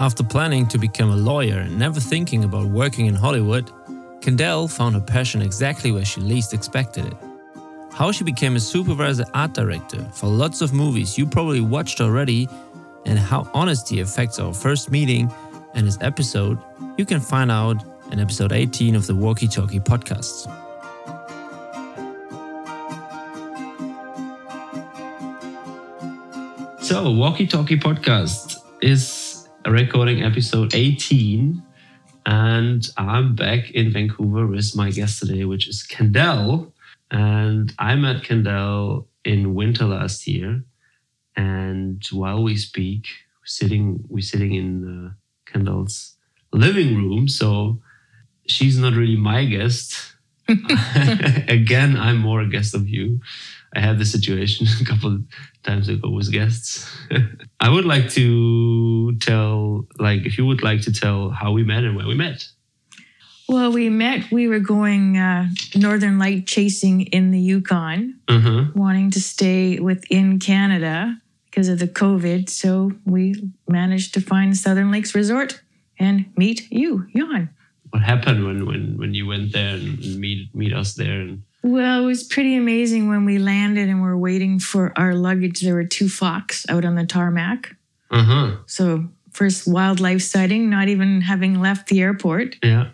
After planning to become a lawyer and never thinking about working in Hollywood, Kendelle found her passion exactly where she least expected it. How she became a supervisor art director for lots of movies you probably watched already, and how honesty affects our first meeting and this episode, you can find out in episode 18 of the WalkyTalky podcasts. So, WalkyTalky podcast is recording episode 18, and I'm back in Vancouver with my guest today, which is Kendelle. And I met Kendelle in winter last year, and while we speak, we're sitting we're sitting in uh, Kendelle's living room, so she's not really my guest. Again, I'm more a guest of you. I had this situation a couple of times ago with guests. I would like to tell, like, if you would like to tell how we met and where we met. Well, we met, we were going uh, northern light chasing in the Yukon, Uh-huh. wanting to stay within Canada because of the COVID. So we managed to find Southern Lakes Resort and meet you, Jan. What happened when, when, when you went there and and meet meet us there? And Well, it was pretty amazing when we landed and we're waiting for our luggage. There were two fox out on the tarmac. Uh-huh. So, first wildlife sighting, not even having left the airport. Yeah.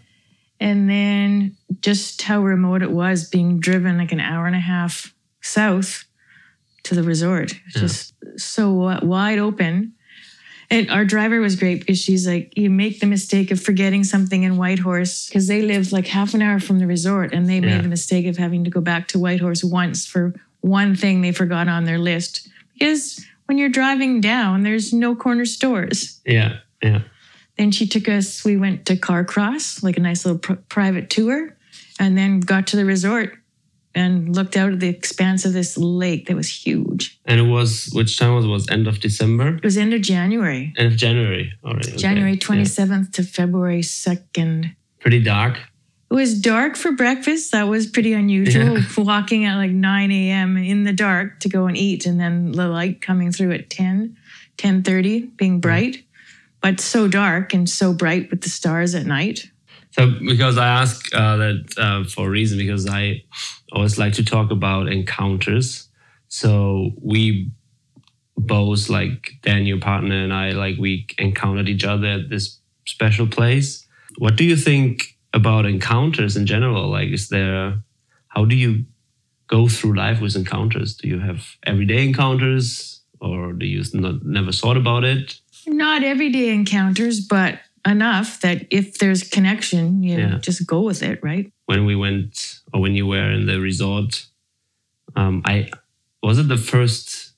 And then just how remote it was being driven like an hour and a half south to the resort. Yeah. Just so wide open. And our driver was great because she's like, you make the mistake of forgetting something in Whitehorse because they live like half an hour from the resort and they Yeah. made the mistake of having to go back to Whitehorse once for one thing they forgot on their list. Because when you're driving down, there's no corner stores. Yeah. Yeah. Then she took us, we went to Carcross, like a nice little pr- private tour, and then got to the resort and looked out at the expanse of this lake that was huge. And it was which time was it? was end of December? It was end of January, End of January already. okay. January Yeah. 27th to February 2nd. Pretty dark. It was dark for breakfast. That was pretty unusual. Yeah. Walking at like 9 a.m. in the dark to go and eat, and then the light coming through at 10, 10.30, being bright. But so dark and so bright with the stars at night. So, because I ask uh, that uh, for a reason, because I always like to talk about encounters. So we both, like Dan, your partner, and I, like we encountered each other at this special place. What do you think about encounters in general? Like, is there, how do you go through life with encounters? Do you have everyday encounters, or do you not never thought about it? Not everyday encounters, but enough that if there's connection, you Yeah. just go with it, right? when we went or when you were in the resort um i was it the first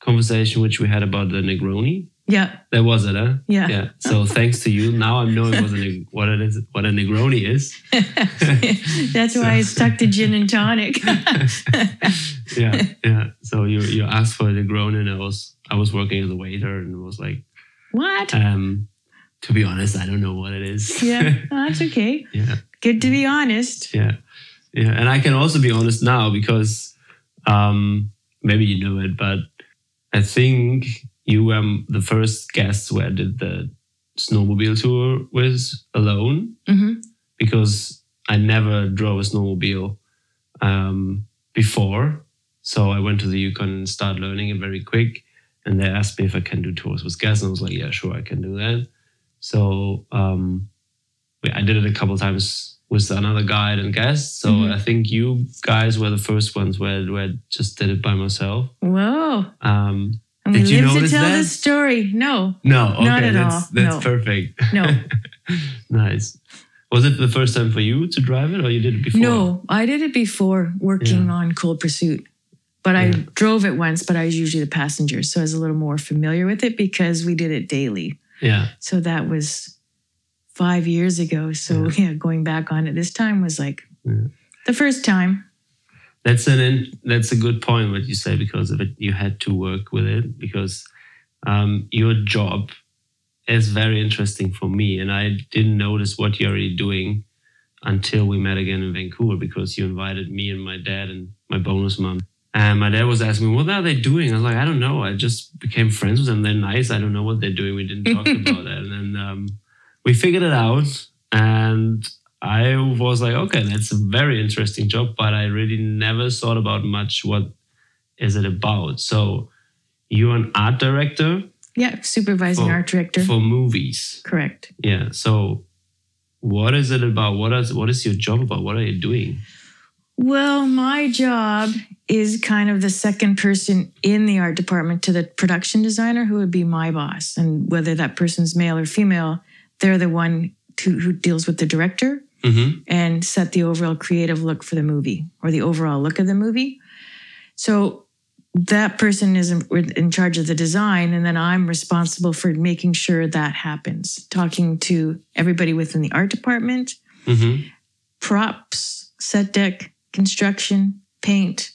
conversation which we had about the negroni Yeah, that was it huh? Yeah. yeah so thanks to you now i'm knowing what a, what it is what a negroni is that's why I stuck to gin and tonic. yeah yeah so you you asked for a negroni and i was i was working as a waiter and it was like what? um to be honest i don't know what it is yeah, that's okay. yeah Good to be honest. Yeah, yeah, and I can also be honest now because um, maybe you know it, but I think you were the first guest where I did the snowmobile tour with alone hmm because I never drove a snowmobile um, before. So I went to the Yukon and started learning it very quick. And they asked me if I can do tours with guests, and I was like, "Yeah, sure, I can do that." So um, I did it a couple times with another guide and guest. So Mhm. I think you guys were the first ones where where I just did it by myself. Whoa. Um, And Did you live to tell that? this story. No, no, okay, Not at that's all, that's no. perfect. no, nice. Was it the first time for you to drive it, or you did it before? no. I did it before working on Cold Pursuit, but I drove it once, but I was usually the passenger. So I was a little more familiar with it because we did it daily. Yeah. So that was five years ago. So yeah, going back on it this time was like Yeah. the first time. That's an that's a good point what you say because of it you had to work with it because um, your job is very interesting for me and I didn't notice what you're already doing until we met again in Vancouver because you invited me and my dad and my bonus mom And my dad was asking me, what are they doing? I was like, I don't know. I just became friends with them. They're nice. I don't know what they're doing. We didn't talk about that. And then um, we figured it out. And I was like, okay, that's a very interesting job, but I really never thought about much what is it about. So you're an art director Yeah, supervising For- art director. for movies. Correct. Yeah. So what is it about? What is what is your job about? What are you doing? Well, my job is kind of the second person in the art department to the production designer, who would be my boss. And whether that person's male or female, they're the one to, who deals with the director Mm-hmm. and set the overall creative look for the movie or the overall look of the movie. So that person is in, in charge of the design, and then I'm responsible for making sure that happens. Talking to everybody within the art department, Mm-hmm. props, set dec, construction, paint,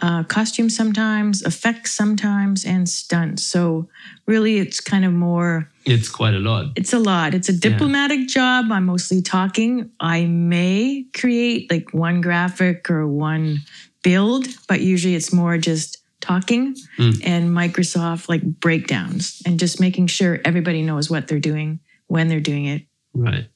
uh, costumes sometimes, effects sometimes, and stunts. So really, it's kind of more. It's quite a lot. It's a lot. It's a diplomatic job. I'm mostly talking. I may create like one graphic or one build, but usually it's more just talking Mm. and Microsoft like breakdowns and just making sure everybody knows what they're doing when they're doing it. Right.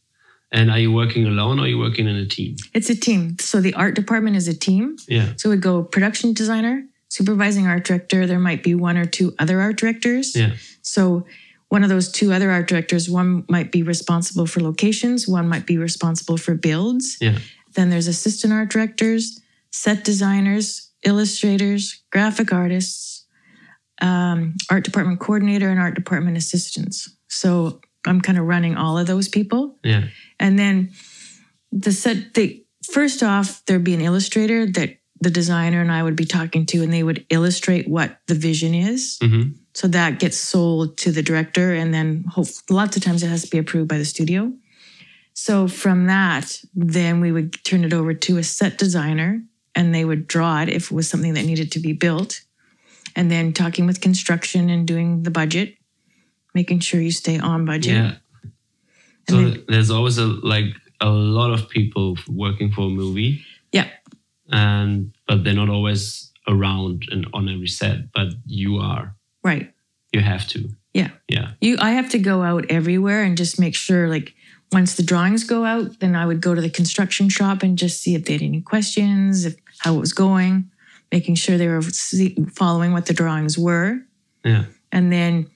And are you working alone or are you working in a team? It's a team. So the art department is a team. Yeah. So we go production designer, supervising art director. There might be one or two other art directors. Yeah. So one of those two other art directors, one might be responsible for locations, one might be responsible for builds. Yeah. Then there's assistant art directors, set designers, illustrators, graphic artists, um, art department coordinator, and art department assistants. So I'm kind of running all of those people. Yeah. And then the set, the first off, there'd be an illustrator that the designer and I would be talking to, and they would illustrate what the vision is. Mm-hmm. So that gets sold to the director, and then hope, lots of times it has to be approved by the studio. So from that, then we would turn it over to a set designer, and they would draw it if it was something that needed to be built. And then talking with construction and doing the budget, making sure you stay on budget. Yeah. So then- there's always a like a lot of people working for a movie. Yeah. And but they're not always around and on every set, but you are. Right. You have to. Yeah. Yeah. You I have to go out everywhere and just make sure like once the drawings go out, then I would go to the construction shop and just see if they had any questions, if how it was going, making sure they were following what the drawings were. Yeah. And then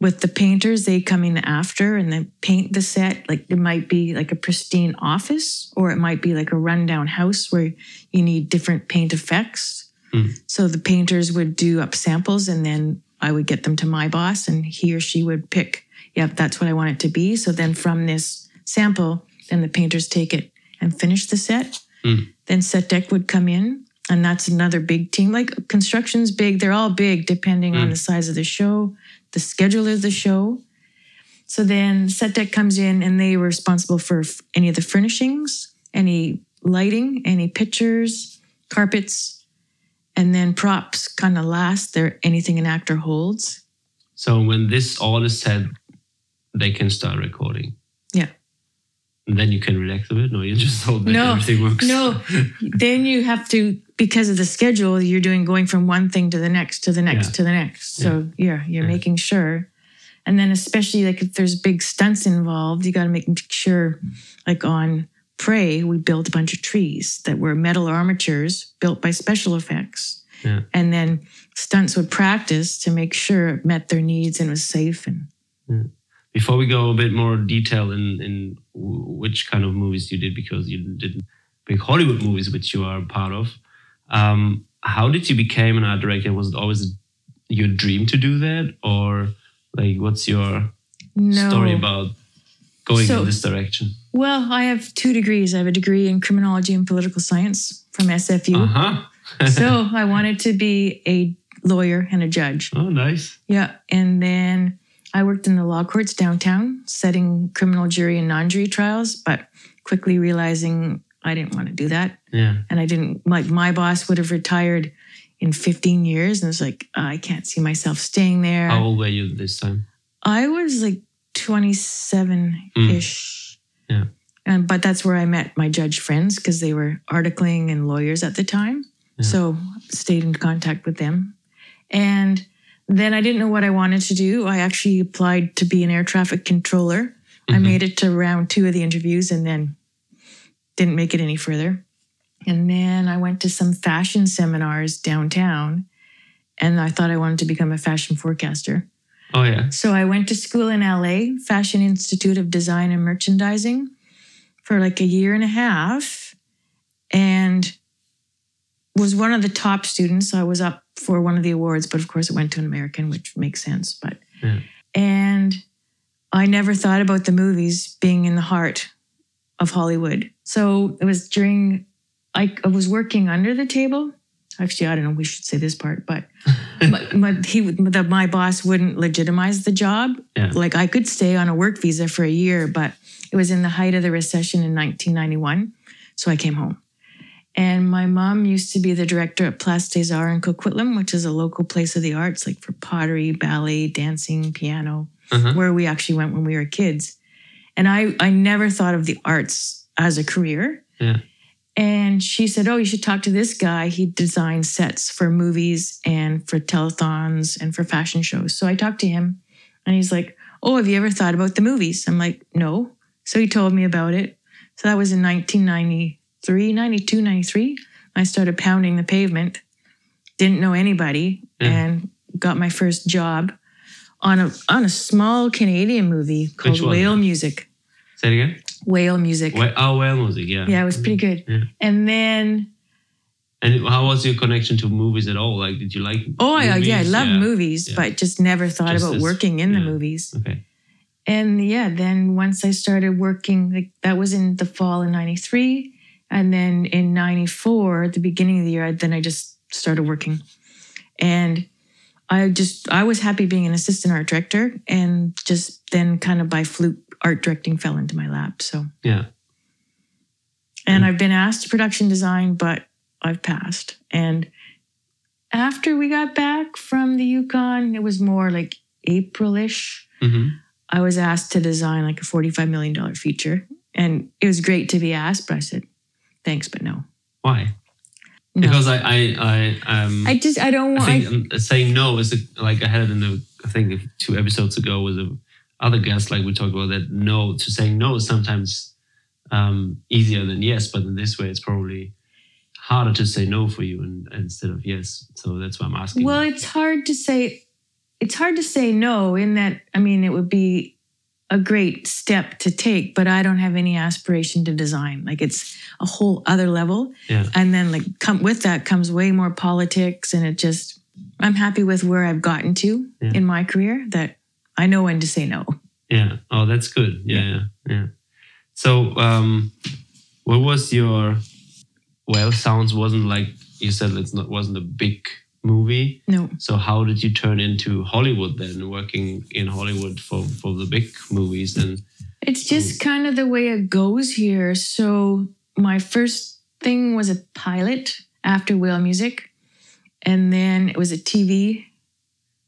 with the painters, they come in after and then paint the set. Like it might be like a pristine office, or it might be like a rundown house where you need different paint effects. Mm. So the painters would do up samples, and then I would get them to my boss, and he or she would pick, yep, that's what I want it to be. So then from this sample, then the painters take it and finish the set. Mm. Then set dec would come in, and that's another big team. Like construction's big, they're all big depending on Mm. the size of the show, the schedule of the show. So then set dec comes in and they were responsible for f- any of the furnishings, any lighting, any pictures, carpets, and then props kind of last. They're anything an actor holds. So when this all is said, they can start recording. Yeah. And then you can relax a bit. No, you just hope that No, everything works. no. then you have to because of the schedule you're doing going from one thing to the next to the next Yeah. to the next so yeah you're Yeah. making sure and then especially like if there's big stunts involved you got to make sure like on prey we built a bunch of trees that were metal armatures built by special effects Yeah. and then stunts would practice to make sure it met their needs and was safe and Before we go a bit more detail in in which kind of movies you did, because you did big Hollywood movies, which you are a part of. Um, how did you become an art director? Was it always your dream to do that, or like what's your no story about going So- in this direction? well i have two degrees i have a degree in criminology and political science from sfu Uh huh. so I wanted to be a lawyer and a judge. oh, nice. Yeah. And then I worked in the law courts downtown, setting criminal jury and non jury trials, but quickly realizing I didn't want to do that. Yeah. And I didn't, like, my boss would have retired in 15 years. And it's like, I can't see myself staying there. How old were you this time? I was like 27 ish. Mm. Yeah. And, but that's where I met my judge friends because they were articling and lawyers at the time. So stayed in contact with them. And then I didn't know what I wanted to do. I actually applied to be an air traffic controller. I Mhm. made it to round two of the interviews and then didn't make it any further. And then I went to some fashion seminars downtown and I thought I wanted to become a fashion forecaster. Oh yeah. So I went to school in LA, Fashion Institute of Design and Merchandising, for like a year and a half, and was one of the top students. I was up for one of the awards, but of course it went to an American, which makes sense. But Yeah. and I never thought about the movies being in the heart of Hollywood. So it was during I, I was working under the table. Actually, I don't know. We should say this part, but but, but he the, my boss wouldn't legitimize the job. Yeah. Like I could stay on a work visa for a year, but it was in the height of the recession in 1991, so I came home. And my mom used to be the director at Place des Arts in Coquitlam, which is a local place of the arts, like for pottery, ballet, dancing, piano, Uh-huh. where we actually went when we were kids. And I, I never thought of the arts as a career. Yeah. And she said, Oh, you should talk to this guy. He designs sets for movies and for telethons and for fashion shows. So I talked to him and he's like, Oh, have you ever thought about the movies? I'm like, No. So he told me about it. So that was in 1993, 92, 93. I started pounding the pavement, didn't know anybody, Yeah. and got my first job on a on a small Canadian movie called Whale Music. Say it again. Whale Music. Wh- oh, whale music. Yeah. Yeah, it was pretty good. Yeah. And then, And how was your connection to movies at all? Like, did you like? oh yeah, yeah, I movies? love movies, Yeah. but just never thought Just about as- working in the movies. Okay. And yeah, then once I started working, like that was in the fall in '93, and then in '94, at the beginning of the year, I- then I just started working, and I just I was happy being an assistant art director, and just then kind of by fluke, art directing fell into my lap. So, Yeah. and. I've been asked to production design, but I've passed. And after we got back from the Yukon, it was more like April-ish. hmm I was asked to design like a $45 million feature. And it was great to be asked, but I said, thanks, but no. Why? No. Because I, I, I, um, I just, I don't I want, think I, saying no is a, like I had it in the I think two episodes ago was a other guests, like we talked about that no to saying no is sometimes um, easier than yes but in this way it's probably harder to say no for you and, instead of yes so that's why I'm asking well, it's hard to say, it's hard to say no in that, I mean, it would be a great step to take, but I don't have any aspiration to design. Like it's a whole other level. yeah And then like come with that comes way more politics and it just, I'm happy with where I've gotten to Yeah. in my career that I know when to say no. yeah oh that's good yeah yeah yeah so um what was your well sounds wasn't like you said it's not wasn't a big movie No. So how did you turn into Hollywood then, working in Hollywood for, for the big movies? And It's just kind of the way it goes here. So my first thing was a pilot after Whale Music, and then it was a TV,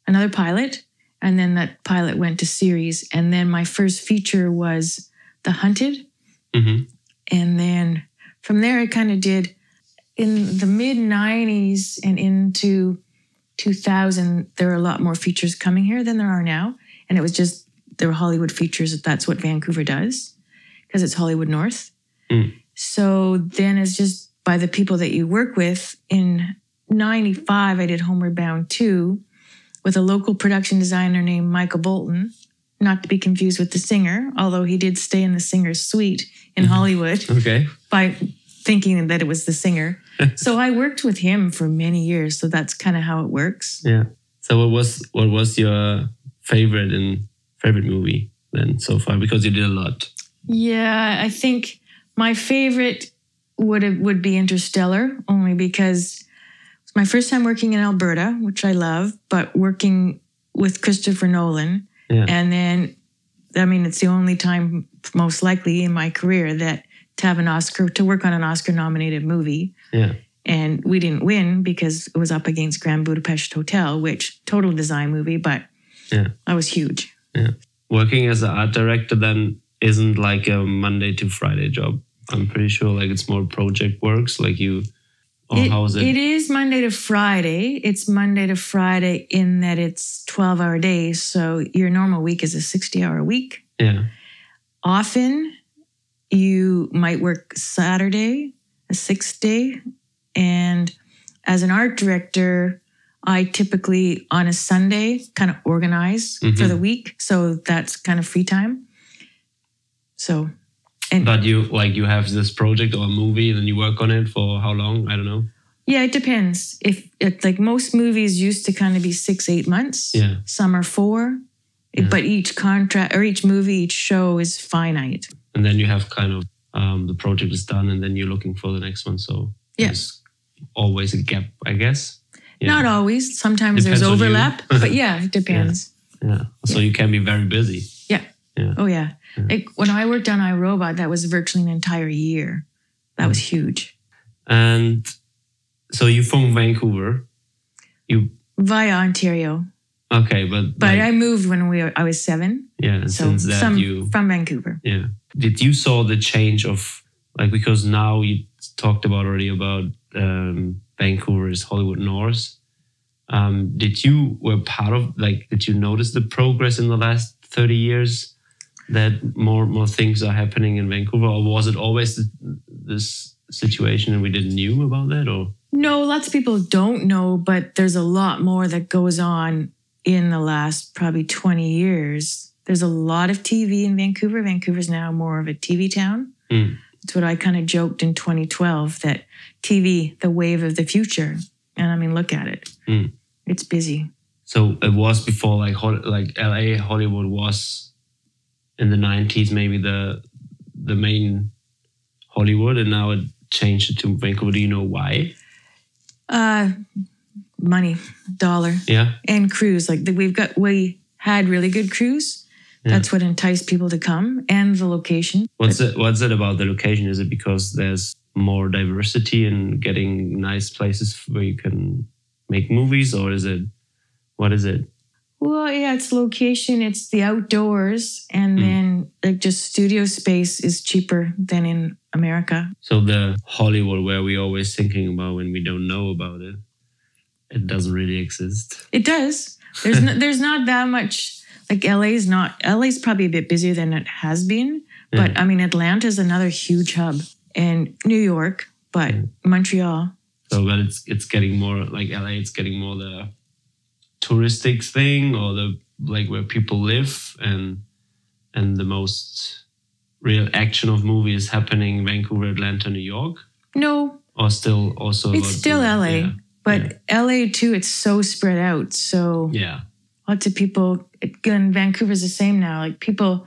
another pilot, and then that pilot went to series, and then my first feature was The Hunted, Mhm. and then from there I kind of did in the mid 90s and into 2000 there were a lot more features coming here than there are now. And it was just there were hollywood features that's what vancouver does because it's hollywood north. Mm. so then it's just by the people that you work with in 95 i did homeward bound 2 with a local production designer named michael bolton not to be confused with the singer although he did stay in the singer's suite in Mhm. hollywood okay, by thinking that it was the singer. so I worked with him for many years. So that's kind of how it works. yeah. So what was what was your favorite and favorite movie then so far? Because you did a lot. Yeah, I think my favorite would have, would be Interstellar, only because it's my first time working in Alberta, which I love, but working with Christopher Nolan, Yeah. and then I mean it's the only time most likely in my career that to have an Oscar to work on an Oscar nominated movie. Yeah. and we didn't win because it was up against Grand Budapest Hotel, which total design movie, but Yeah. that was huge. Yeah. Working as an art director then isn't like a Monday to Friday job. I'm pretty sure like it's more project works. Like you Or it, how is it? it is Monday to Friday. It's Monday to Friday in that it's 12 hour days. So your normal week is a 60 hour week. Yeah. Often you might work Saturday, a sixth day. And as an art director, I typically on a Sunday kind of organize for Mhm. the week. So that's kind of free time. So, and But you like you have this project or a movie and then you work on it for how long? I don't know. yeah, it depends. If it, like most movies used to kind of be six, eight months, Yeah. some are four, Yeah. but each contract or each movie, each show is finite. And then you have kind of um, the project is done and then you're looking for the next one. So Yeah. always a gap, I guess. Yeah. Not always. Sometimes Depends there's overlap, but yeah, it depends. Yeah. So you can be very busy. Yeah. Oh yeah. Yeah. Like when I worked on I Robot, that was virtually an entire year. That was Mm. huge. And so you from Vancouver. You Via Ontario. okay, but But like, I moved when we were, I was seven. yeah, So since that some you from Vancouver. yeah. Did you saw the change of like because now you talked about already about um, Vancouver's Hollywood North. Um, did you were part of like did you notice the progress in the last thirty years that more more things are happening in Vancouver, or was it always th- this situation and we didn't knew about that? Or No, lots of people don't know, but there's a lot more that goes on in the last probably 20 years. There's a lot of TV in Vancouver. Vancouver's now more of a TV town. Mm. It's what I kind of joked in 2012 that TV, the wave of the future. And I mean, look at it. Mm. It's busy. so it was before like like L.A. Hollywood was in the nineties maybe the the main Hollywood, and now it changed to Vancouver. Do you know why? Uh, money, dollar, Yeah. and crews. Like the, we've got, we had really good crews. Yeah. That's what enticed people to come and the location. What's it? What's it about the location? Is it because there's more diversity and getting nice places where you can make movies, or is it? What is it? Well, yeah, it's location, it's the outdoors, and Mm. then like just studio space is cheaper than in America. So the Hollywood where we're always thinking about when we don't know about it, it doesn't really exist. It does. There's no, there's not that much. Like LA's not. LA's probably a bit busier than it has been, but I mean Atlanta's another huge hub, and New York, but Mm. Montreal. So, but it's it's getting more like LA. It's getting more the touristic thing, or the like where people live, and and the most real action of movies happening in Vancouver, Atlanta, New York, No, or still also. it's still LA, Yeah. but LA too. It's so spread out. So yeah. lots of people again vancouver's the same now like people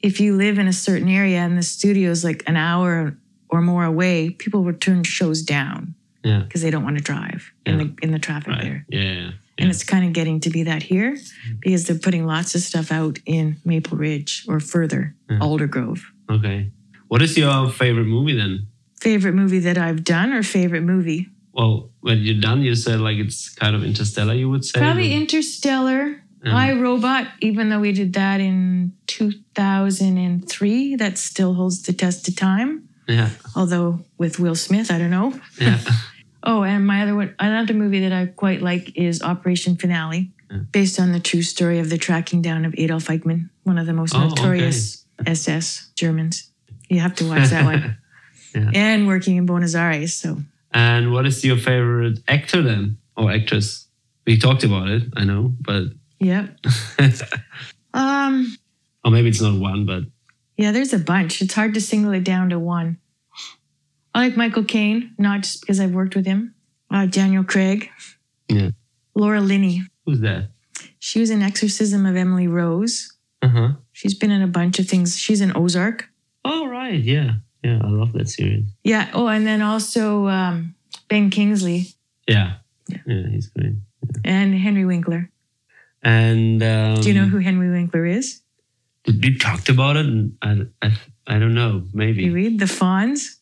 if you live in a certain area and the studio is like an hour or more away people will turn shows down Yeah. because they don't want to drive in the in the traffic Right. there Yeah. And it's kind of getting to be that here because they're putting lots of stuff out in maple ridge or further Yeah. aldergrove Okay. What is your favorite movie then? favorite movie that i've done or favorite movie Well, when you're done, you said like it's kind of interstellar. You would say probably interstellar Um, I Robot, even though we did that in 2003, that still holds the test of time. yeah, Although with Will Smith, I don't know. yeah. Oh, and my other one, another movie that I quite like is Operation Finale, Yeah. based on the true story of the tracking down of Adolf Eichmann, one of the most Oh, notorious SS Germans. You have to watch that one. Yeah. And working in Buenos Aires. So And what is your favorite actor then, or actress? We talked about it, I know, but yeah. Um or maybe it's not one, but Yeah, there's a bunch. It's hard to single it down to one. I like Michael Caine, not just because I've worked with him. Uh, Daniel Craig. Yeah. Laura Linney. who's that? She was in Exorcism of Emily Rose. Uh huh. She's been in a bunch of things. She's in Ozark. Oh right, yeah, yeah. I love that series. Yeah. Oh, and then also um, Ben Kingsley Yeah, Yeah. yeah, he's great. and Henry Winkler. And um, Do you know who Henry Winkler is? Did we talked about it? And I, I, I don't know. Maybe You read The Fonz,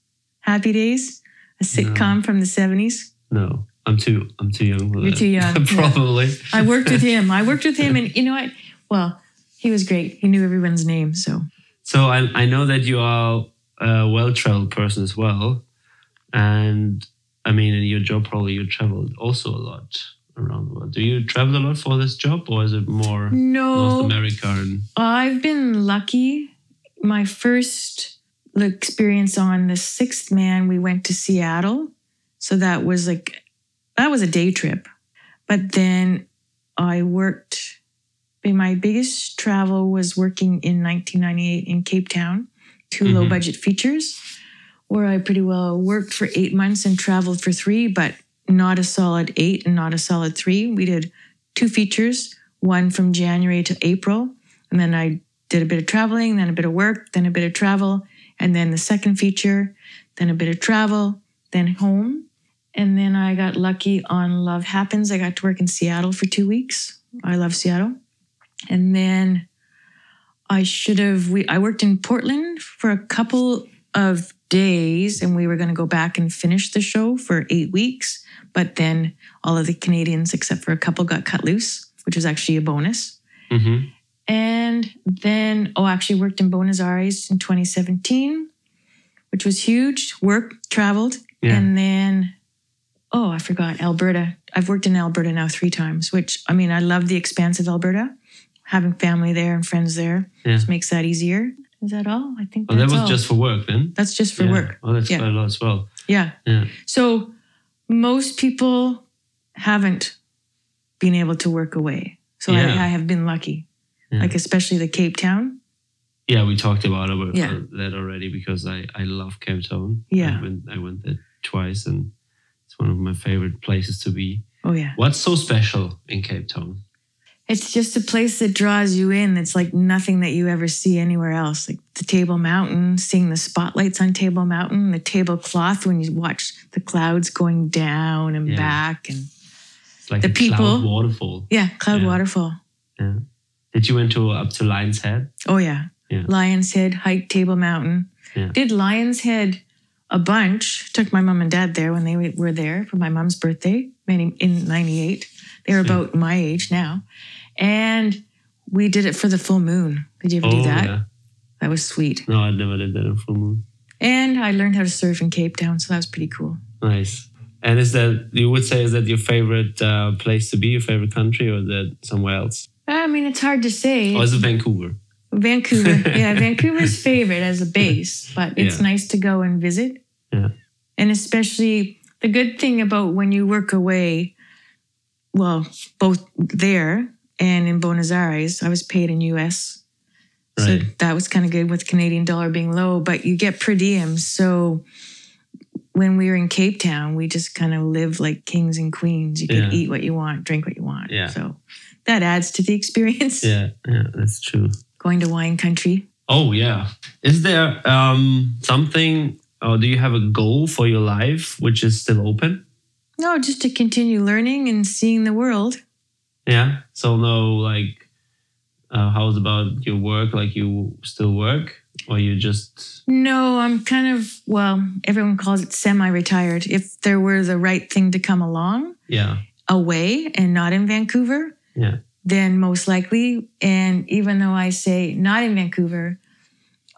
Happy Days, a sitcom from the 70s. no. I'm too. I'm too young for You're that. too young, yeah. Probably. I worked with him. I worked with him, and you know what? Well, he was great. He knew everyone's name. So So I, I know that you are a well-traveled person as well, and I mean, in your job, probably you traveled also a lot around the world. Do you travel a lot for this job, or is it more North No, America? And I've been lucky. My first experience on the sixth man, we went to Seattle. So that was like, that was a day trip. But then I worked, my biggest travel was working in 1998 in Cape Town, 2 Mhm. low budget features, where I pretty well worked for eight months and traveled for three, but not a solid eight and not a solid three. We did two features, one from January to April. And then I did a bit of traveling, then a bit of work, then a bit of travel, and then the second feature, then a bit of travel, then home. And then I got lucky on Love Happens. I got to work in Seattle for two weeks. I love Seattle. And then I should have we I worked in Portland for a couple of days and we were going to go back and finish the show for 8 weeks, but then all of the Canadians except for a couple got cut loose, which was actually a bonus. Mhm. And then, oh, I actually worked in Buenos Aires in 2017, which was huge. Work, traveled. Yeah. And then, oh, I forgot Alberta. I've worked in Alberta now three times, which I mean, I love the expanse of Alberta. Having family there and friends there Yeah. just makes that easier. Is that all? I think Oh, that was all. just for work then. that's just for Yeah. work. Oh, that's Yeah. quite a lot as well. Yeah. Yeah. So most people haven't been able to work away. So Yeah. I, I have been lucky, Yeah. like especially the Cape Town. Yeah, we talked about Yeah. that already because I I love Cape Town. Yeah. I went I went there twice and it's one of my favorite places to be. Oh yeah. What's so special in Cape Town? It's just a place that draws you in. It's like nothing that you ever see anywhere else. Like the Table Mountain, seeing the spotlights on Table Mountain, the tablecloth when you watch the clouds going down and Yeah. back, and like The people- waterfall. yeah, cloud Yeah. waterfall. Yeah. Did you went to up to Lion's Head? Oh yeah. Yeah. Lion's Head, hike Table Mountain. Yeah. Did Lion's Head a bunch. Took my mom and dad there when they were there for my mom's birthday many in '98. They were about my age now, and we did it for the full moon. Did you ever do that? Oh, yeah. That was sweet. No, I never did that in a full moon. And I learned how to surf in Cape Town, so that was pretty cool. Nice. And is that you would say is that your favorite uh, place to be, your favorite country, or is that somewhere else? I mean, it's hard to say. Oh, or is it Vancouver? Vancouver, yeah, Vancouver's favorite as a base, but it's Yeah. nice to go and visit. Yeah. And especially the good thing about when you work away, well, both there and in Buenos Aires, I was paid in US. So Right. that was kind of good with Canadian dollar being low, but you get per diem. So when we were in Cape Town, we just kind of lived like kings and queens. You could Yeah. eat what you want, drink what you want. Yeah. So that adds to the experience. Yeah, yeah, that's true. Going to wine country. Oh yeah. Is there um something or do you have a goal for your life which is still open? No, just to continue learning and seeing the world. Yeah. So no like uh, how's about your work? Like you still work or you just No, I'm kind of, well, everyone calls it semi retired. If there were the right thing to come along yeah. away and not in Vancouver, Yeah. then most likely. And even though I say not in Vancouver,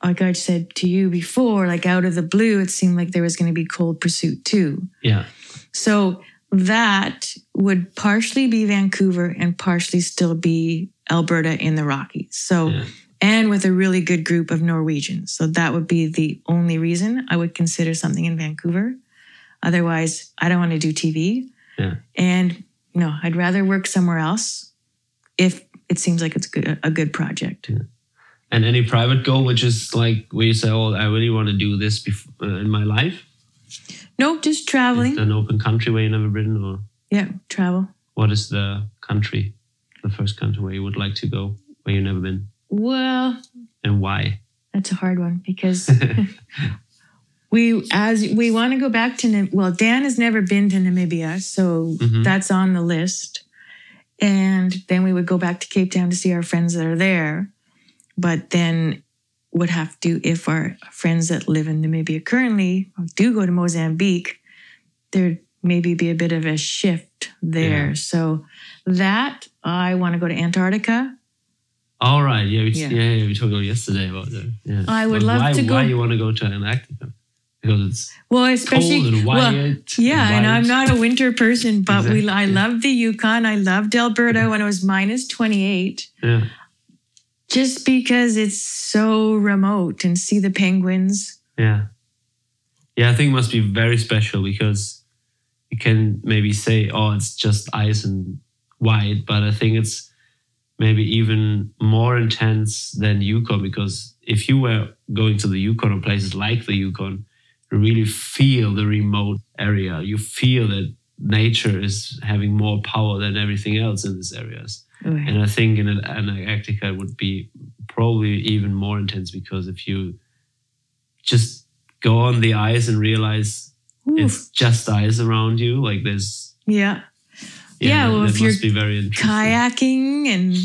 like I said to you before, like out of the blue, it seemed like there was going to be cold pursuit too. Yeah. So that would partially be Vancouver and partially still be Alberta in the Rockies. So, Yeah. and with a really good group of Norwegians. So that would be the only reason I would consider something in Vancouver. Otherwise, I don't want to do TV. Yeah. And no, I'd rather work somewhere else if it seems like it's good, a good project. And any private goal which is like where you say, "Oh, I really want to do this bef- uh, in my life." No, just traveling. an open country where you've never been, or Yeah, travel. what is the country, the first country where you would like to go, where you've never been, Well, and why? That's a hard one because we as we want to go back to well Dan has never been to Namibia so Mhm. that's on the list and then we would go back to Cape Town to see our friends that are there but then would have to if our friends that live in Namibia currently do go to Mozambique there'd maybe be a bit of a shift there Yeah. so that I want to go to Antarctica All right, yeah, we, Yeah. yeah, yeah, we talked about yesterday about that. Yeah, I would But love why, to go- Why you want to go to Antarctica? Because it's Well, especially cold and well, yeah, and I'm not a winter person, but we I Exactly. loved the Yukon. I loved Alberta mm-hmm. when it was minus 28, Yeah, just because it's so remote and see the penguins. yeah, yeah. I think it must be very special because you can maybe say, "Oh, it's just ice and white," but I think it's maybe even more intense than Yukon because if you were going to the Yukon or places like the Yukon, really feel the remote area. You feel that nature is having more power than everything else in these areas. And I think in Antarctica it would be probably even more intense because if you just go on the ice and realize Oof. it's just ice around you, like there's yeah, Yeah, that, well, if must you're be very interesting. kayaking and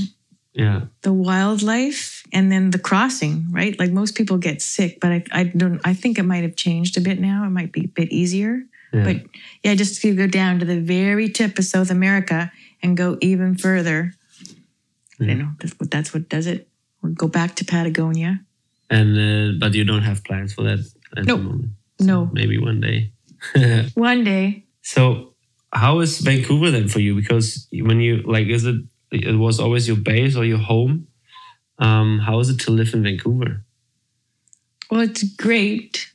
Yeah, the wildlife, and then the crossing. Right, like most people get sick, but I, I don't. I think it might have changed a bit now. It might be a bit easier. yeah, But yeah, just to go down to the very tip of South America and go even further. Yeah. You know, that's what that's what does it. Or go back to Patagonia. and uh, but you don't have plans for that at Nope. the moment. No. maybe one day. One day. so, how is Vancouver then for you? Because when you like, is it it was always your base or your home? Um, how is it to live in Vancouver? Well, it's great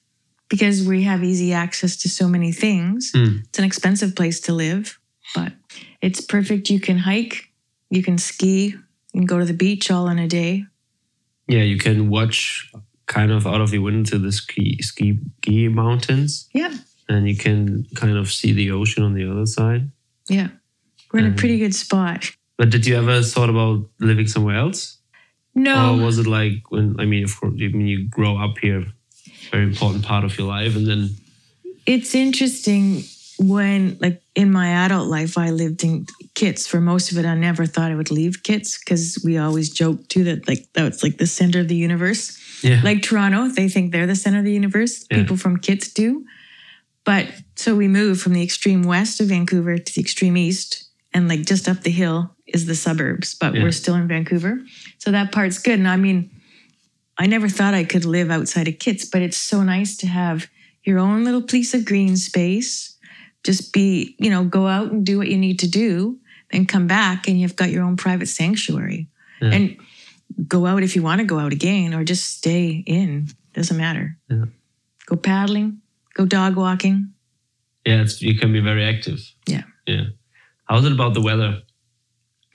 because we have easy access to so many things. Mm. It's an expensive place to live, but it's perfect. You can hike, you can ski, you can go to the beach all in a day. Yeah, you can watch kind of out of your window to the ski ski ski mountains, Yeah. and you can kind of see the ocean on the other side. Yeah. We're in a Mhm. pretty good spot. But did you ever thought about living somewhere else, No. or was it like when I mean, of course, I mean you grow up here, very important part of your life, and then it's interesting when like in my adult life i lived in kits. For most of it i never thought i would leave kits because we always joke too that like that's like the center of the universe. Yeah, like toronto they think they're the center of the universe. Yeah. people from kits do. But so we moved from the extreme west of vancouver to the extreme east and like just up the hill is the suburbs but Yeah. we're still in vancouver so that part's good and i mean i never thought i could live outside of kits but it's so nice to have your own little piece of green space just be you know go out and do what you need to do then come back and you've got your own private sanctuary Yeah. and go out if you want to go out again or just stay in doesn't matter Yeah. go paddling go dog walking yeah, it's, you can be very active. Yeah. yeah. How's it about the weather?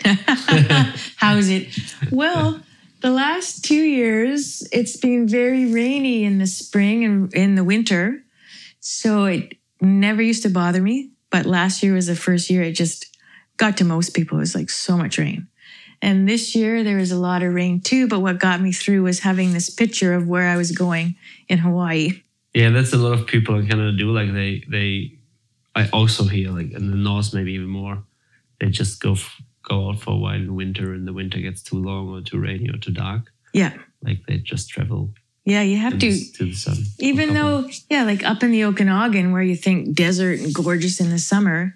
how's it? Well the last two years it's been very rainy in the spring and in the winter. So it never used to bother me. But last year was the first year it just got to most people. It was like so much rain. And this year there was a lot of rain too. But what got me through was having this picture of where i was going in hawaii. Yeah, that's a lot of people in Canada do. Like they, they, I also hear like in the north maybe even more. They just go f- go out for a while in winter, and the winter gets too long or too rainy or too dark. yeah Like they just travel yeah you have to, to the, to the sun. even though yeah like up in the okanagan where you think desert and gorgeous in the summer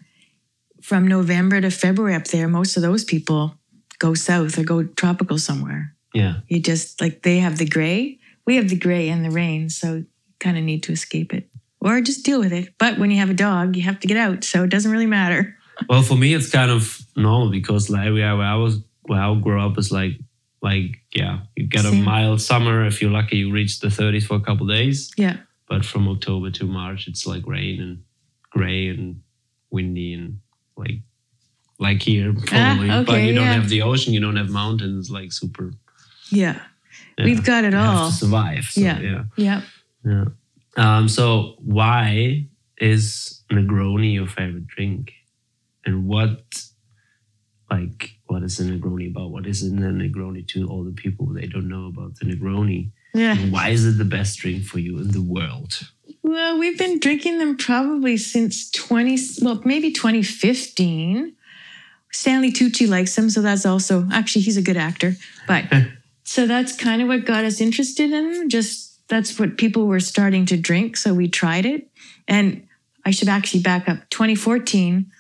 from november to february up there most of those people go south or go tropical somewhere yeah, you just like they have the gray we have the gray and the rain so you kind of need to escape it or just deal with it but when you have a dog you have to get out so it doesn't really matter well, for me it's kind of normal because like where I was, where I grew up is like, like yeah, you get a mild summer. If you're lucky, you reach the 30s for a couple days. yeah But from October to March, it's like rain and gray and windy and like like here probably. but Ah, okay, you don't yeah. have the ocean, you don't have mountains, like super. yeah yeah, we've got it all to survive. So, Yeah. yeah, yeah yeah. Um, so why is Negroni your favorite drink, and what, like, what is a Negroni about? What is in a Negroni to all the people they don't know about the Negroni? yeah And why is it the best drink for you in the world? Well, we've been drinking them probably since 20, well, maybe 2015. Stanley Tucci likes them, so that's also, actually, he's a good actor. But so that's kind of what got us interested in them. Just that's what people were starting to drink. So we tried it. And I should actually back up. 2014,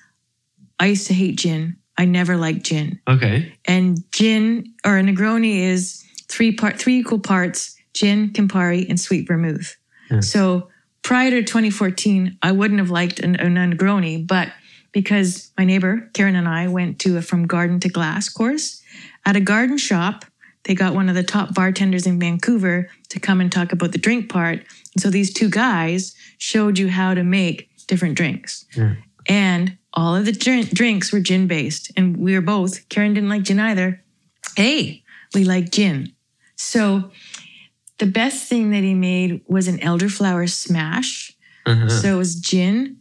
I used to hate gin. I never liked gin. Okay. And gin or a Negroni is three part, three equal parts gin, Campari, and sweet vermouth. Yeah. So prior to 2014, I wouldn't have liked an, a Negroni, but because my neighbor Karen and I went to a from garden to glass course at a garden shop, they got one of the top bartenders in Vancouver to come and talk about the drink part. And so these two guys showed you how to make different drinks. Yeah. And all of the drink, drinks were gin based. And we were both, Karen didn't like gin either. Hey, we like gin. So the best thing that he made was an elderflower smash. Uh-huh. So it was gin,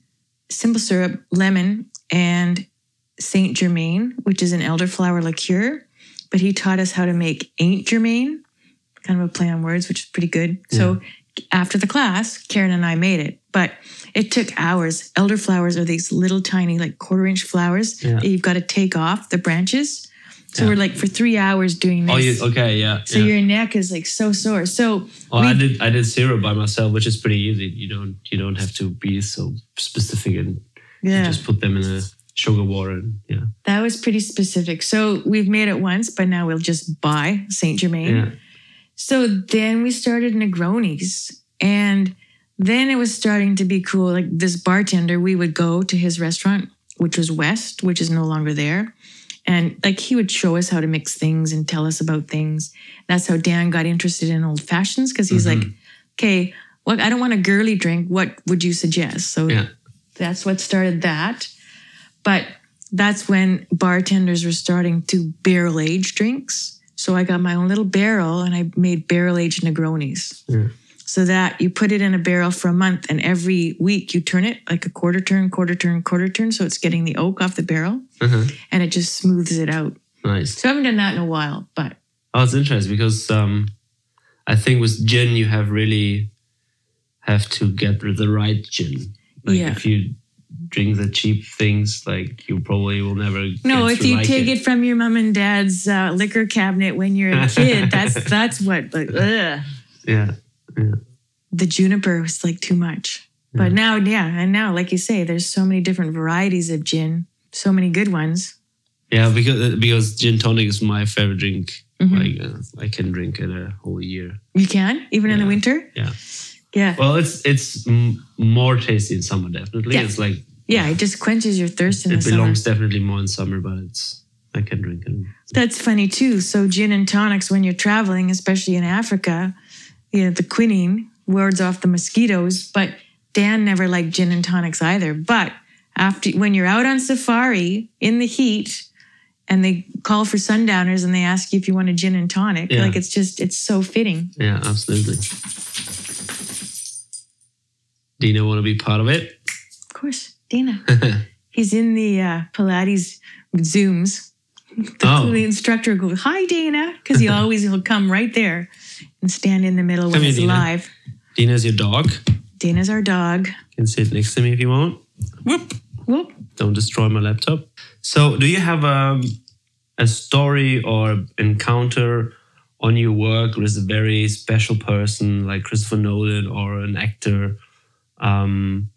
simple syrup, lemon, and Saint Germain, which is an elderflower liqueur. But he taught us how to make Ain't Germain, kind of a play on words, which is pretty good. So after the class, Karen and I made it. But it took hours. Elderflowers are these little tiny, like quarter inch flowers Yeah. that you've got to take off the branches. So Yeah. we're like for three hours doing this. Oh, you, okay, yeah. So yeah. your neck is like so sore. So Oh, I did I did syrup by myself, which is pretty easy. You don't you don't have to be so specific and yeah, just put them in a sugar water and yeah. that was pretty specific. So we've made it once, but now we'll just buy Saint Germain. Yeah. So then we started Negronis, and then it was starting to be cool. Like this bartender, we would go to his restaurant, which was West, which is no longer there. And like he would show us how to mix things and tell us about things. That's how Dan got interested in old fashions because he's Mhm. like, okay, what I don't want a girly drink. What would you suggest? So Yeah. that's what started that. But that's when bartenders were starting to barrel age drinks. So I got my own little barrel and I made barrel aged Negronis. Yeah. So that you put it in a barrel for a month and every week you turn it like a quarter turn, quarter turn, quarter turn. So it's getting the oak off the barrel Uh-huh. and it just smooths it out. Nice. So I haven't done that in a while, but Oh, it's interesting because um, I think with gin you have really have to get the right gin. Like Yeah. if you drink the cheap things, like you probably will never. no, if you like take it. from your mom and dad's uh, liquor cabinet when you're a kid, that's that's what. Like, ugh. yeah, the juniper was like too much. But now, yeah, and now, like you say, there's so many different varieties of gin, so many good ones. yeah, because because gin tonic is my favorite drink. Mhm. Like uh, I can drink it a whole year. You can even in the winter. Yeah. Yeah, Well, it's it's m- more tasty in summer. Definitely, Yeah. it's like yeah, it just quenches your thirst in it the summer. It belongs definitely more in summer, but it's I can drink it. That's funny too. So gin and tonics when you're traveling, especially in Africa, you know, the quinine wards off the mosquitoes. But Dan never liked gin and tonics either. But after when you're out on safari in the heat and they call for sundowners and they ask you if you want a gin and tonic, Yeah. like it's just it's so fitting. Yeah, absolutely. Do you know want to be part of it? Of course, Dana. He's in the uh, Pilates Zooms. The, Oh. the instructor will go, "Hi, Dana," because he always will come right there and stand in the middle when here, it's Dina. live. Dina's your dog. Dana's our dog. You can sit next to me if you want. Whoop. Whoop. Don't destroy my laptop. So, do you have um, a story or encounter on your work with a very special person like Christopher Nolan or an actor, um,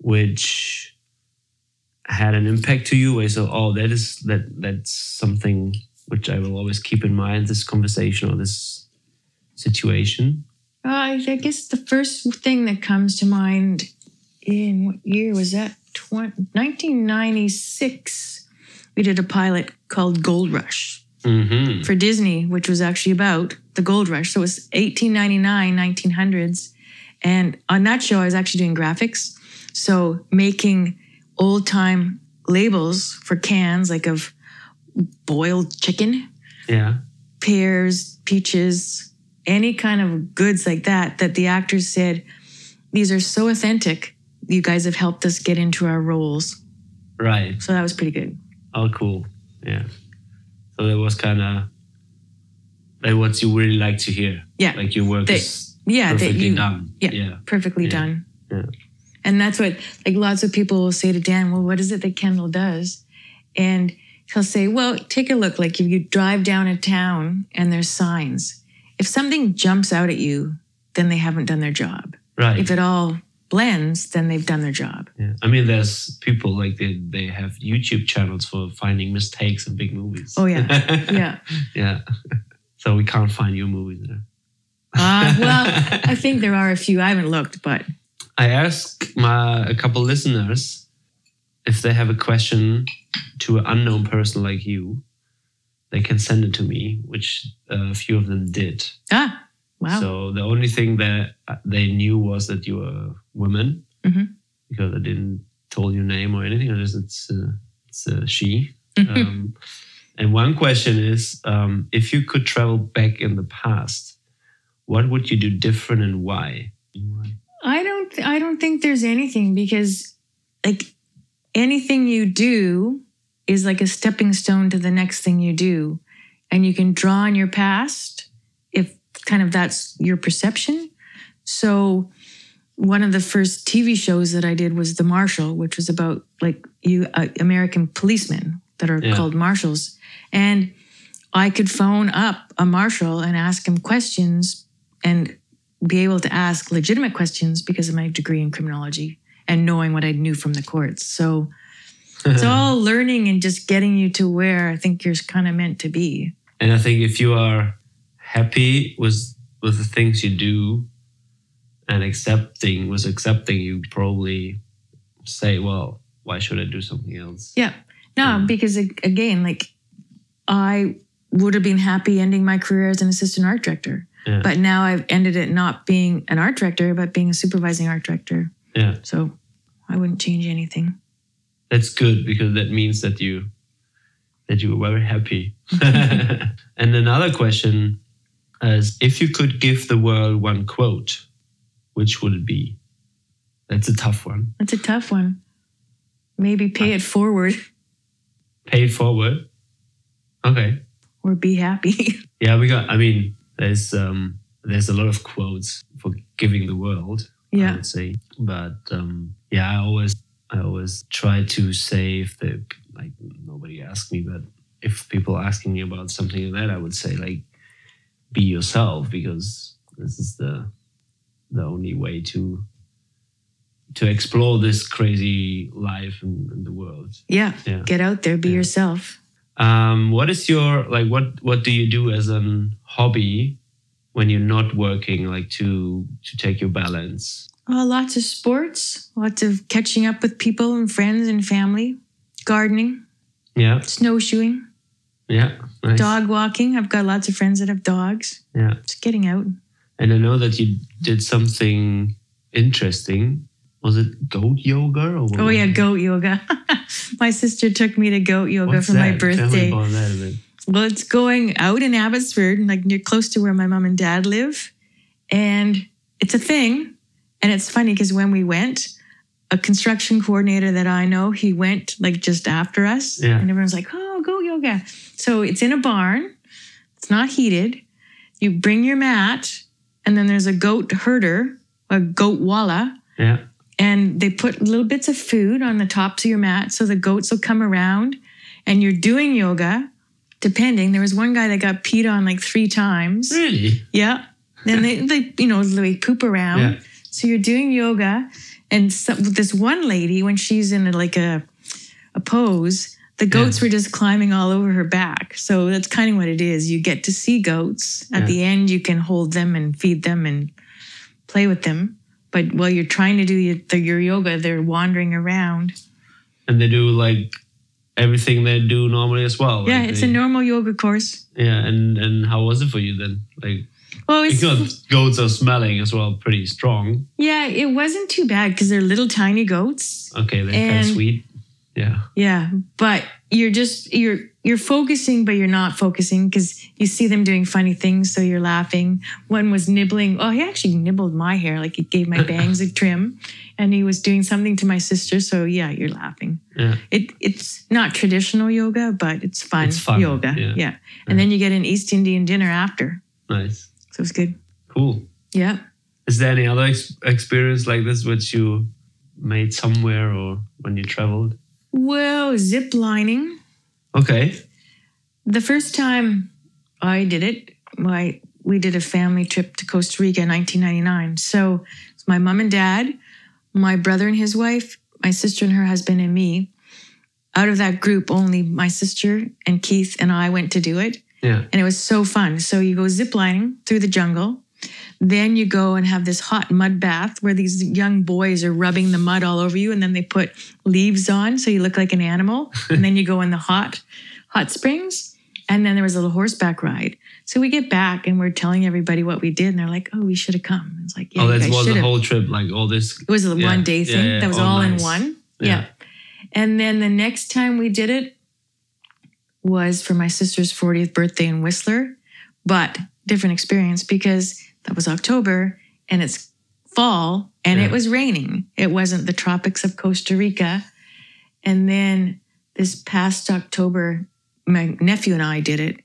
which had an impact to you? Where you say, "Oh, that is that that's something which I will always keep in mind. This conversation or this situation." Uh, I, I guess the first thing that comes to mind in what year was that? 20, 1996. We did a pilot called Gold Rush Mm-hmm. for Disney, which was actually about the gold rush. So it was 1899, 1900s. And on that show, I was actually doing graphics. So making old time labels for cans, like of boiled chicken, Yeah. pears, peaches, any kind of goods like that, that the actors said, these are so authentic. You guys have helped us get into our roles. Right. So that was pretty good. Oh, cool. Yeah. So that was kind of like what you really like to hear. Yeah. Like your work is Yeah. that perfectly you, done. yeah. Yeah. perfectly Yeah. done. Yeah. And that's what like lots of people will say to Dan, well, what is it that Kendelle does? And he'll say, well, take a look. Like if you drive down a town and there's signs, if something jumps out at you, then they haven't done their job. Right. If it all blends, then they've done their job. yeah. I mean, there's people like they, they have YouTube channels for finding mistakes in big movies. Oh, yeah. Yeah. yeah. So we can't find your movies there. Uh, well, I think there are a few. I haven't looked, but I ask my a couple listeners if they have a question to an unknown person like you, they can send it to me, which a few of them did. Ah, wow. So the only thing that they knew was that you were a woman Mhm. because I didn't told your name or anything. I just it's uh, it's a she. Um, and one question is, um, if you could travel back in the past, what would you do different and why? Why? I don't I don't think there's anything because like anything you do is like a stepping stone to the next thing you do. And you can draw on your past if kind of that's your perception. So one of the first TV shows that I did was The Marshal, which was about like you uh, American policemen that are Yeah. called marshals. And I could phone up a marshal and ask him questions and be able to ask legitimate questions because of my degree in criminology and knowing what I knew from the courts. So it's all learning and just getting you to where I think you're kind of meant to be. And I think if you are happy with with the things you do and accepting was accepting, you probably say, well, why should I do something else? Yeah. No, Mm. because again, like I would have been happy ending my career as an assistant art director. Yeah. But now I've ended it not being an art director, but being a supervising art director. Yeah. So I wouldn't change anything. That's good because that means that you that you were very happy. and another question is if you could give the world one quote, which would it be? That's a tough one. That's a tough one. Maybe pay it forward Pay it forward. Okay. or be happy. Yeah, we got I mean, there's um there's a lot of quotes for giving the world, Yeah. I would say. But um yeah, I always I always try to say if the like nobody asked me, but if people asking me about something like that, I would say like be yourself because this is the the only way to to explore this crazy life in, in the world. Yeah. Yeah. Get out there, be Yeah. yourself. Um, what is your like? What what do you do as an hobby when you're not working? Like to to take your balance. Oh, lots of sports, lots of catching up with people and friends and family, gardening, Yeah, snowshoeing, yeah, nice. dog walking. I've got lots of friends that have dogs. Yeah, Just getting out. and I know that you did something interesting. Was it goat yoga or? what Oh yeah, goat yoga. my sister took me to goat yoga What's for my that? Tell me birthday. about that a bit. Well, it's going out in Abbotsford, like near close to where my mom and dad live. And it's a thing. And it's funny because when we went, a construction coordinator that I know, he went like just after us. Yeah. And everyone's like, oh, goat yoga. So it's in a barn, it's not heated. You bring your mat, and then there's a goat herder, a goat walla, Yeah, and they put little bits of food on the tops of your mat so the goats will come around. And you're doing yoga depending. There was one guy that got peed on like three times. Really. yeah. Then they, they you know they poop around. Yeah. so you're doing yoga and so, this one lady when she's in a, like a a pose the goats Yeah. were just climbing all over her back. So that's kind of what it is. You get to see goats. At Yeah. the end you can hold them and feed them and play with them but while you're trying to do your, the, your yoga they're wandering around And they do like everything they do normally as well. yeah like it's they- a normal yoga course Yeah, and and how was it for you then? Like well it's, because goats are smelling as well, pretty strong. yeah it wasn't too bad because they're little tiny goats Okay, they're kind of sweet. Yeah. Yeah, but you're just you're you're focusing, but you're not focusing because you see them doing funny things, so you're laughing. One was nibbling. Oh, he actually nibbled my hair, like he gave my bangs a trim, and he was doing something to my sister. So yeah, you're laughing. Yeah. It it's not traditional yoga, but it's fun, It's fun, yoga. yeah. Yeah. and then you get an East Indian dinner after, Nice. so it's good. Cool. Yeah. Is there any other ex- experience like this which you made somewhere or when you traveled? Well, zip lining. Okay. The first time I did it, my we did a family trip to Costa Rica in 1999. So it's my mom and dad, my brother and his wife, my sister and her husband, and me. Out of that group, only my sister and Keith and I went to do it, Yeah. and it was so fun. So you go ziplining through the jungle. Then you go and have this hot mud bath where these young boys are rubbing the mud all over you, and then they put leaves on so you look like an animal. and then you go in the hot, hot springs. And then there was a little horseback ride. So we get back and we're telling everybody what we did, and they're like, "Oh, we should have come." It's like, "Yeah, oh, that was the whole trip, like all this. It was a Yeah, one day thing yeah. that was all nice. in one. Yeah. Yeah. And then the next time we did it was for my sister's 40th birthday in Whistler, but different experience because that was October and it's fall and Yeah. it was raining. It wasn't the tropics of Costa Rica. And then this past October, my nephew and I did it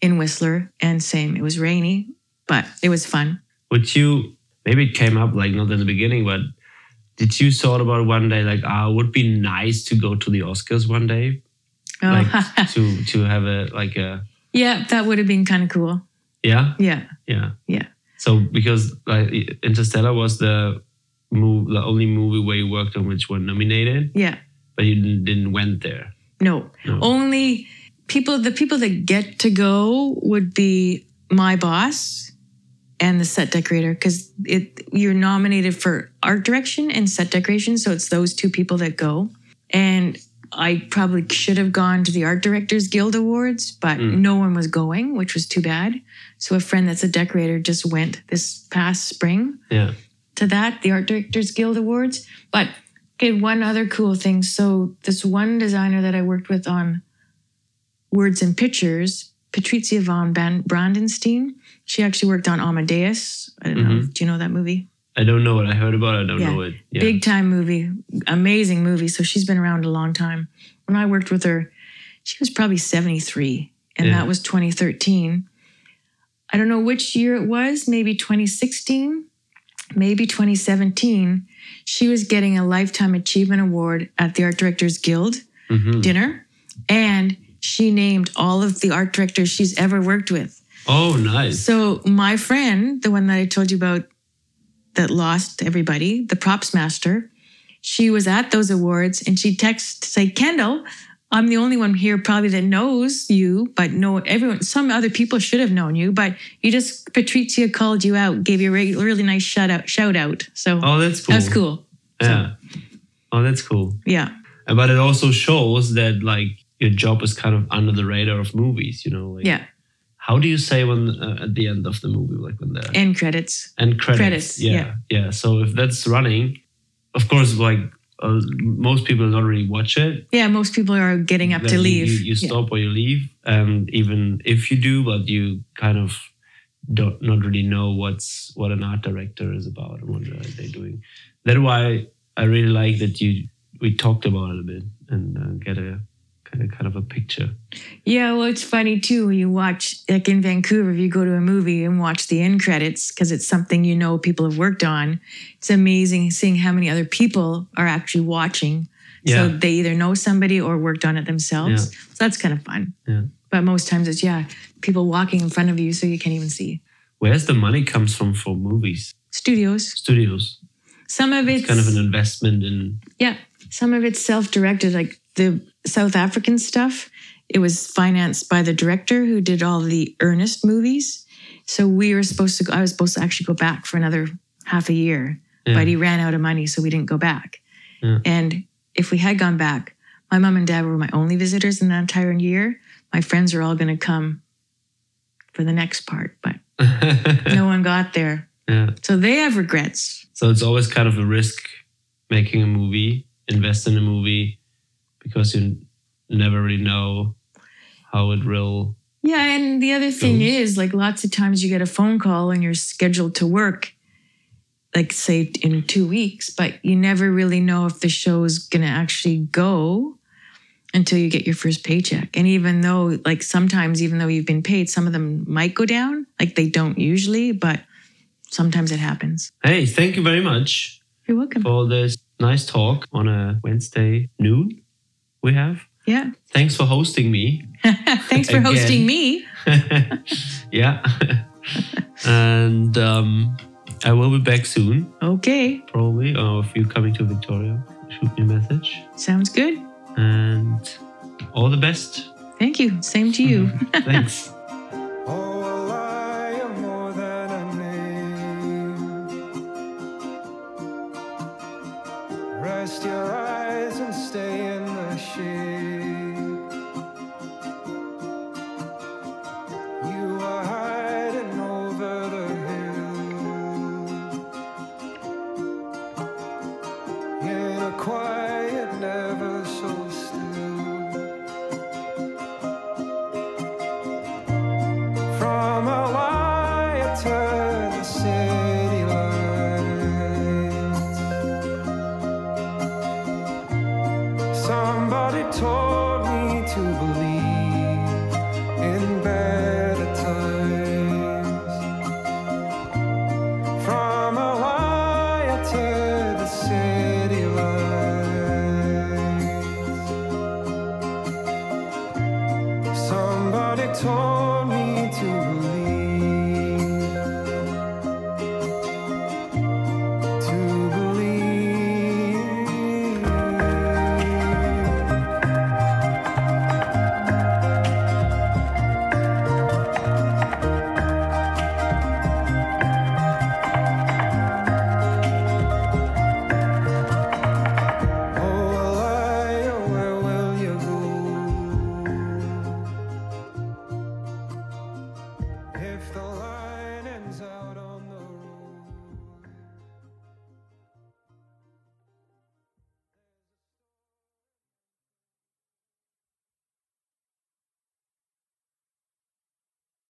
in Whistler and same, it was rainy, but it was fun. Would you maybe it came up like not in the beginning, but did you thought about one day like ah, it would be nice to go to the Oscars one day, Oh, like to to have a like a yeah, that would have been kind of cool. yeah Yeah. yeah Yeah. So because like Interstellar was the move the only movie where you worked on which were nominated, Yeah. but you didn't, didn't went there. No. No. Only people the people that get to go would be my boss and the set decorator because it you're nominated for art direction and set decoration. So it's those two people that go. And I probably should have gone to the Art Directors Guild Awards, but Mm. no one was going, which was too bad. So a friend that's a decorator just went this past spring Yeah. to that, the Art Directors Guild Awards. But okay, one other cool thing. So this one designer that I worked with on Words and Pictures, Patrizia von Brandenstein, she actually worked on Amadeus. I don't know. Do you know that movie? I don't know what I heard about it. I don't Yeah. know it. Yeah. Big time movie, amazing movie. So she's been around a long time. When I worked with her, she was probably 73, and Yeah. that was 2013. I don't know which year it was, maybe 2016, maybe 2017. She was getting a Lifetime Achievement Award at the Art Directors Guild Mhm. dinner, and she named all of the art directors she's ever worked with. Oh, nice. So my friend, the one that I told you about that lost everybody, the props master, she was at those awards and she texted to say, Kendelle, I'm the only one here probably that knows you, but no everyone some other people should have known you, but you just Patrizia called you out, gave you a really, really nice shout out shout out. So Oh, that's cool. that's cool. Yeah. Oh, that's cool. Yeah. But it also shows that like your job is kind of under the radar of movies. You know. Like, Yeah. How do you say when uh, at the end of the movie, like when the End credits. end credits? credits, yeah, yeah. yeah. So if that's running, of course, like uh, most people don't really watch it. Yeah, most people are getting up Then to leave. You, you Yeah. stop or you leave, and even if you do, but you kind of don't not really know what's what an art director is about and what are they doing. That's why I really like that you we talked about it a bit and uh, get a kind of a picture. Yeah, well, it's funny too. when You watch, like in Vancouver, if you go to a movie and watch the end credits, because it's something you know people have worked on, it's amazing seeing how many other people are actually watching. Yeah. So they either know somebody or worked on it themselves. Yeah. So that's kind of fun. Yeah. But most times it's, yeah, people walking in front of you so you can't even see. Where's the money comes from for movies Studios. studios? Some of it's, It's kind of an investment in. Yeah, some of it's self-directed, like the South African stuff. It was financed by the director who did all the Ernest movies. So we were supposed to. go I was supposed to actually go back for another half a year, Yeah. but mm. he ran out of money, so we didn't go back. Yeah. And if we had gone back, my mom and dad were my only visitors in that entire year. My friends are all going to come for the next part, but no one got there. yeah. So they have regrets. So it's always kind of a risk making a movie, invest in a movie, because you never really know how it will. Yeah, and the other thing Goes. is like lots of times you get a phone call and you're scheduled to work, like say in two weeks, but you never really know if the show is gonna actually go until you get your first paycheck. And even though, like sometimes, even though you've been paid, some of them might go down. Like they don't usually, but sometimes it happens. Hey, thank you very much You're welcome. for this nice talk on a Wednesday noon. We have. Yeah. Thanks for hosting me. Thanks for hosting me. yeah. and um, I will be back soon, Okay. probably. Or if you're coming to Victoria, shoot me a message. Sounds good. And all the best. Thank you. Same to you. Thanks.